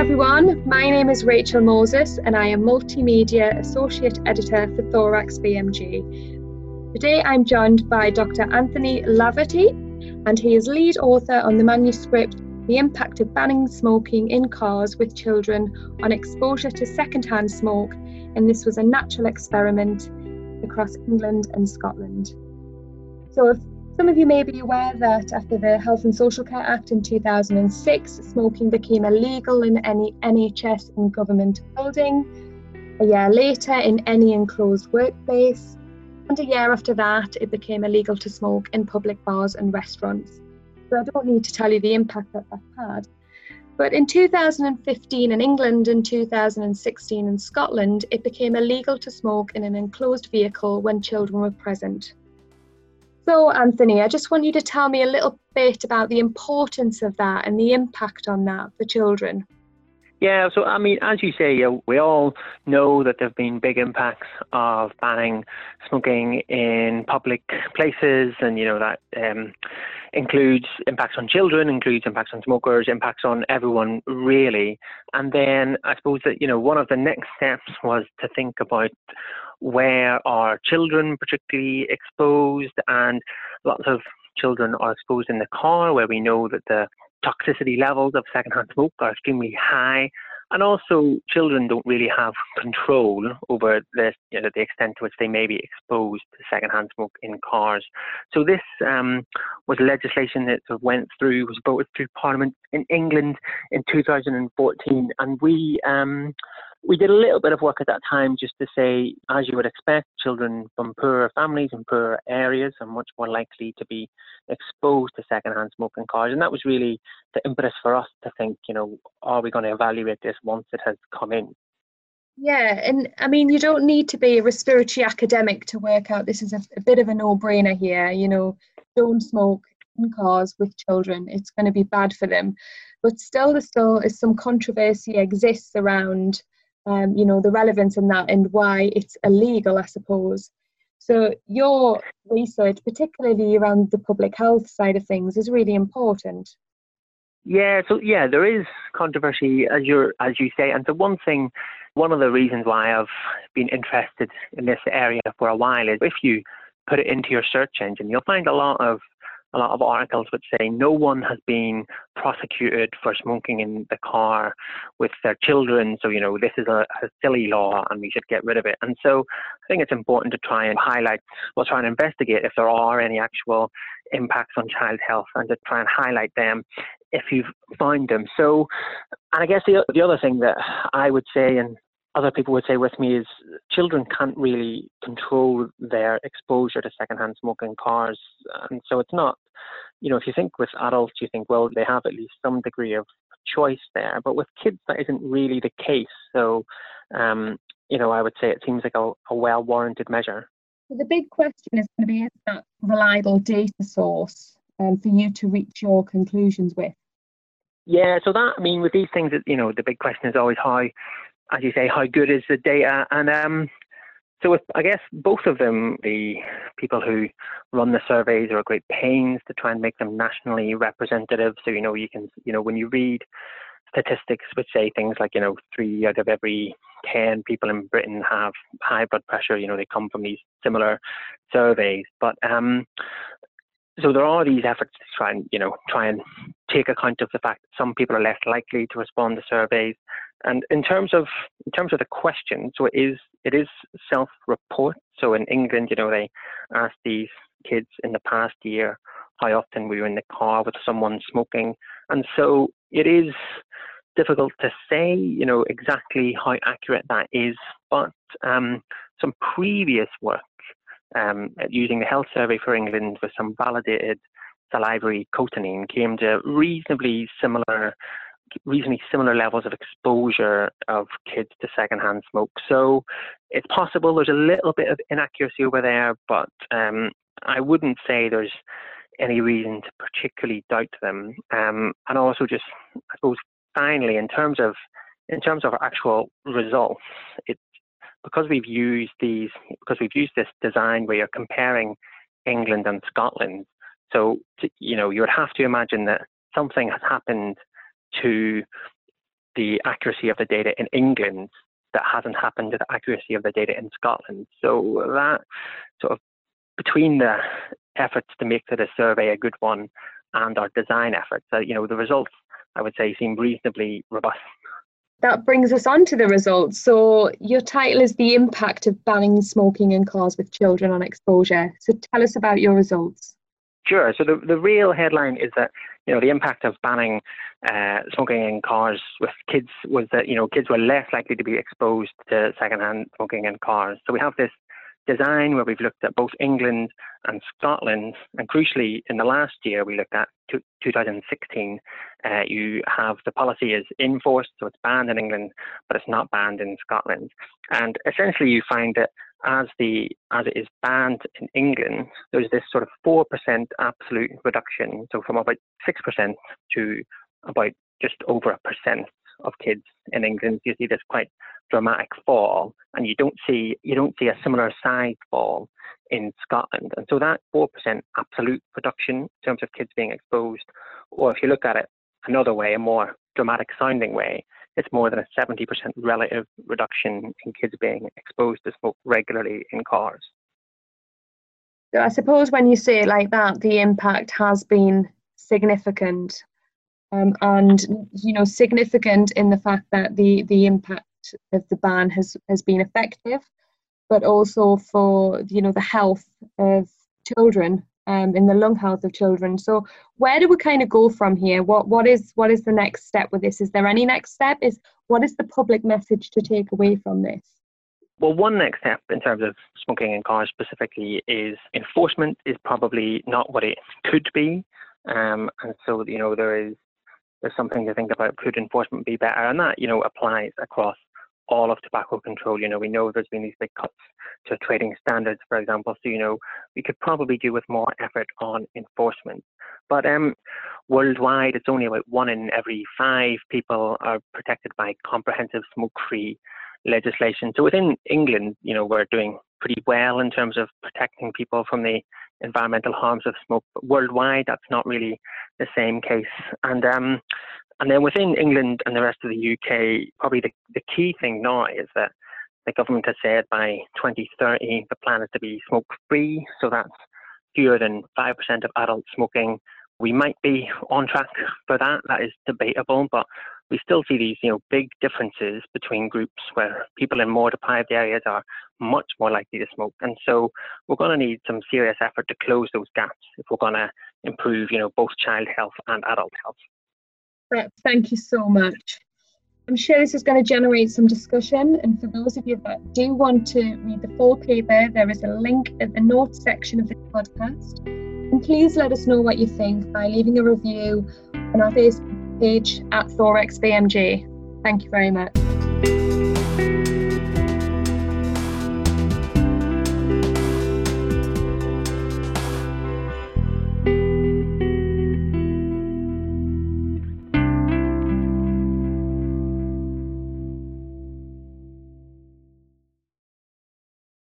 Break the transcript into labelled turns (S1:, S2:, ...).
S1: everyone, my name is Rachel Moses and I am Multimedia Associate Editor for Thorax BMJ. Today I'm joined by Dr. Anthony Laverty and he is lead author on the manuscript The Impact of Banning Smoking in Cars with Children on Exposure to Secondhand Smoke and this was a natural experiment across England and Scotland. So some of you may be aware that after the Health and Social Care Act in 2006, smoking became illegal in any NHS and government building. A year later, in any enclosed workplace. And a year after that, it became illegal to smoke in public bars and restaurants. So I don't need to tell you the impact that that had. But in 2015 in England and 2016 in Scotland, it became illegal to smoke in an enclosed vehicle when children were present. So, Anthony, I just want you to tell me a little bit about the importance of that and the impact on that for children.
S2: Yeah, so I mean, as you say, yeah, we all know that there have been big impacts of banning smoking in public places, and you know that um, includes impacts on children, includes impacts on smokers, impacts on everyone really. And then I suppose that you know one of the next steps was to think about where are children particularly exposed, and lots of children are exposed in the car, where we know that the toxicity levels of secondhand smoke are extremely high. And also, children don't really have control over the, you know, the extent to which they may be exposed to secondhand smoke in cars. So this um, was legislation that sort of went through, was voted through Parliament in England in 2014, and we um, we did a little bit of work at that time just to say, as you would expect, children from poorer families and poorer areas are much more likely to be exposed to secondhand smoking cars. And that was really the impetus for us to think, you know, are we going to evaluate this once it has come in?
S1: Yeah, and I mean, you don't need to be a respiratory academic to work out this is a, a bit of a no brainer here. You know, don't smoke in cars with children, it's going to be bad for them. But still, there still is some controversy exists around um, you know, the relevance in that and why it's illegal, I suppose. So your research, particularly around the public health side of things, is really important.
S2: Yeah, so yeah, there is controversy as you as you say, and the one thing, one of the reasons why I've been interested in this area for a while is if you put it into your search engine, you'll find a lot of a lot of articles would say no one has been prosecuted for smoking in the car with their children. So, you know, this is a, a, silly law and we should get rid of it. And so I think it's important to try and highlight, well, try and investigate if there are any actual impacts on child health and to try and highlight them if you've found them. So, and I guess the, the other thing that I would say, and other people would say with me is children can't really control their exposure to secondhand smoking cars. And so it's not, you know, if you think with adults, you think, well, they have at least some degree of choice there. But with kids, that isn't really the case. So, um, you know, I would say it seems like a, a well warranted measure.
S1: So the big question is going to be is that reliable data source um, for you to reach your conclusions with?
S2: Yeah, so that I mean, with these things, that you know, the big question is always how as you say, how good is the data? And um, so, with, I guess both of them, the people who run the surveys are at great pains to try and make them nationally representative. So, you know, you can, you know, when you read statistics which say things like, you know, three out of every 10 people in Britain have high blood pressure, you know, they come from these similar surveys. But um, so there are these efforts to try and, you know, try and take account of the fact that some people are less likely to respond to surveys. And in terms of in terms of the question, so it is it is self-report. So in England, you know, they asked these kids in the past year how often we were in the car with someone smoking, and so it is difficult to say, you know, exactly how accurate that is. But um, some previous work um, using the Health Survey for England with some validated salivary cotinine came to reasonably similar reasonably similar levels of exposure of kids to secondhand smoke. So it's possible there's a little bit of inaccuracy over there, but um, I wouldn't say there's any reason to particularly doubt them. Um, and also, just I suppose finally, in terms of in terms of actual results, it because we've used these because we've used this design where you're comparing England and Scotland. So you know you would have to imagine that something has happened to the accuracy of the data in England that hasn't happened to the accuracy of the data in Scotland. So that sort of between the efforts to make the survey a good one and our design efforts, uh, you know, the results I would say seem reasonably robust.
S1: That brings us on to the results. So your title is the impact of banning smoking in cars with children on exposure. So tell us about your results.
S2: Sure. So the, the real headline is that you know the impact of banning uh, smoking in cars with kids was that you know kids were less likely to be exposed to secondhand smoking in cars. So we have this design where we've looked at both England and Scotland, and crucially in the last year we looked at 2016. Uh, you have the policy is enforced, so it's banned in England, but it's not banned in Scotland. And essentially, you find that as the as it is banned in England, there's this sort of four percent absolute reduction. So from about six percent to about just over a percent of kids in England. You see this quite dramatic fall, and you don't see you don't see a similar size fall in Scotland. And so that four percent absolute reduction in terms of kids being exposed, or if you look at it another way, a more dramatic sounding way, it's more than a 70% relative reduction in kids being exposed to smoke regularly in cars.
S1: So I suppose when you say it like that, the impact has been significant, um, and you know significant in the fact that the the impact of the ban has has been effective, but also for you know the health of children um, in the lung health of children. So where do we kind of go from here? What what is what is the next step with this? Is there any next step? Is what is the public message to take away from this?
S2: Well, one next step in terms of smoking in cars specifically is enforcement is probably not what it could be, um, and so you know there is there's something to think about. Could enforcement be better? And that you know applies across all of tobacco control. You know, we know there's been these big cuts to trading standards, for example. So, you know, we could probably do with more effort on enforcement. But um, worldwide, it's only about one in every five people are protected by comprehensive smoke-free legislation. So within England, you know, we're doing pretty well in terms of protecting people from the environmental harms of smoke. But worldwide, that's not really the same case. And um, and then within England and the rest of the UK, probably the, the key thing now is that the government has said by 2030 the plan is to be smoke free. So that's fewer than 5% of adult smoking. We might be on track for that. That is debatable, but we still see these, you know, big differences between groups where people in more deprived areas are much more likely to smoke. And so we're going to need some serious effort to close those gaps if we're going to improve, you know, both child health and adult health.
S1: Thank you so much. I'm sure this is going to generate some discussion. And for those of you that do want to read the full paper, there is a link at the notes section of the podcast. And please let us know what you think by leaving a review on our Facebook page at ThoraxBMJ. Thank you very much.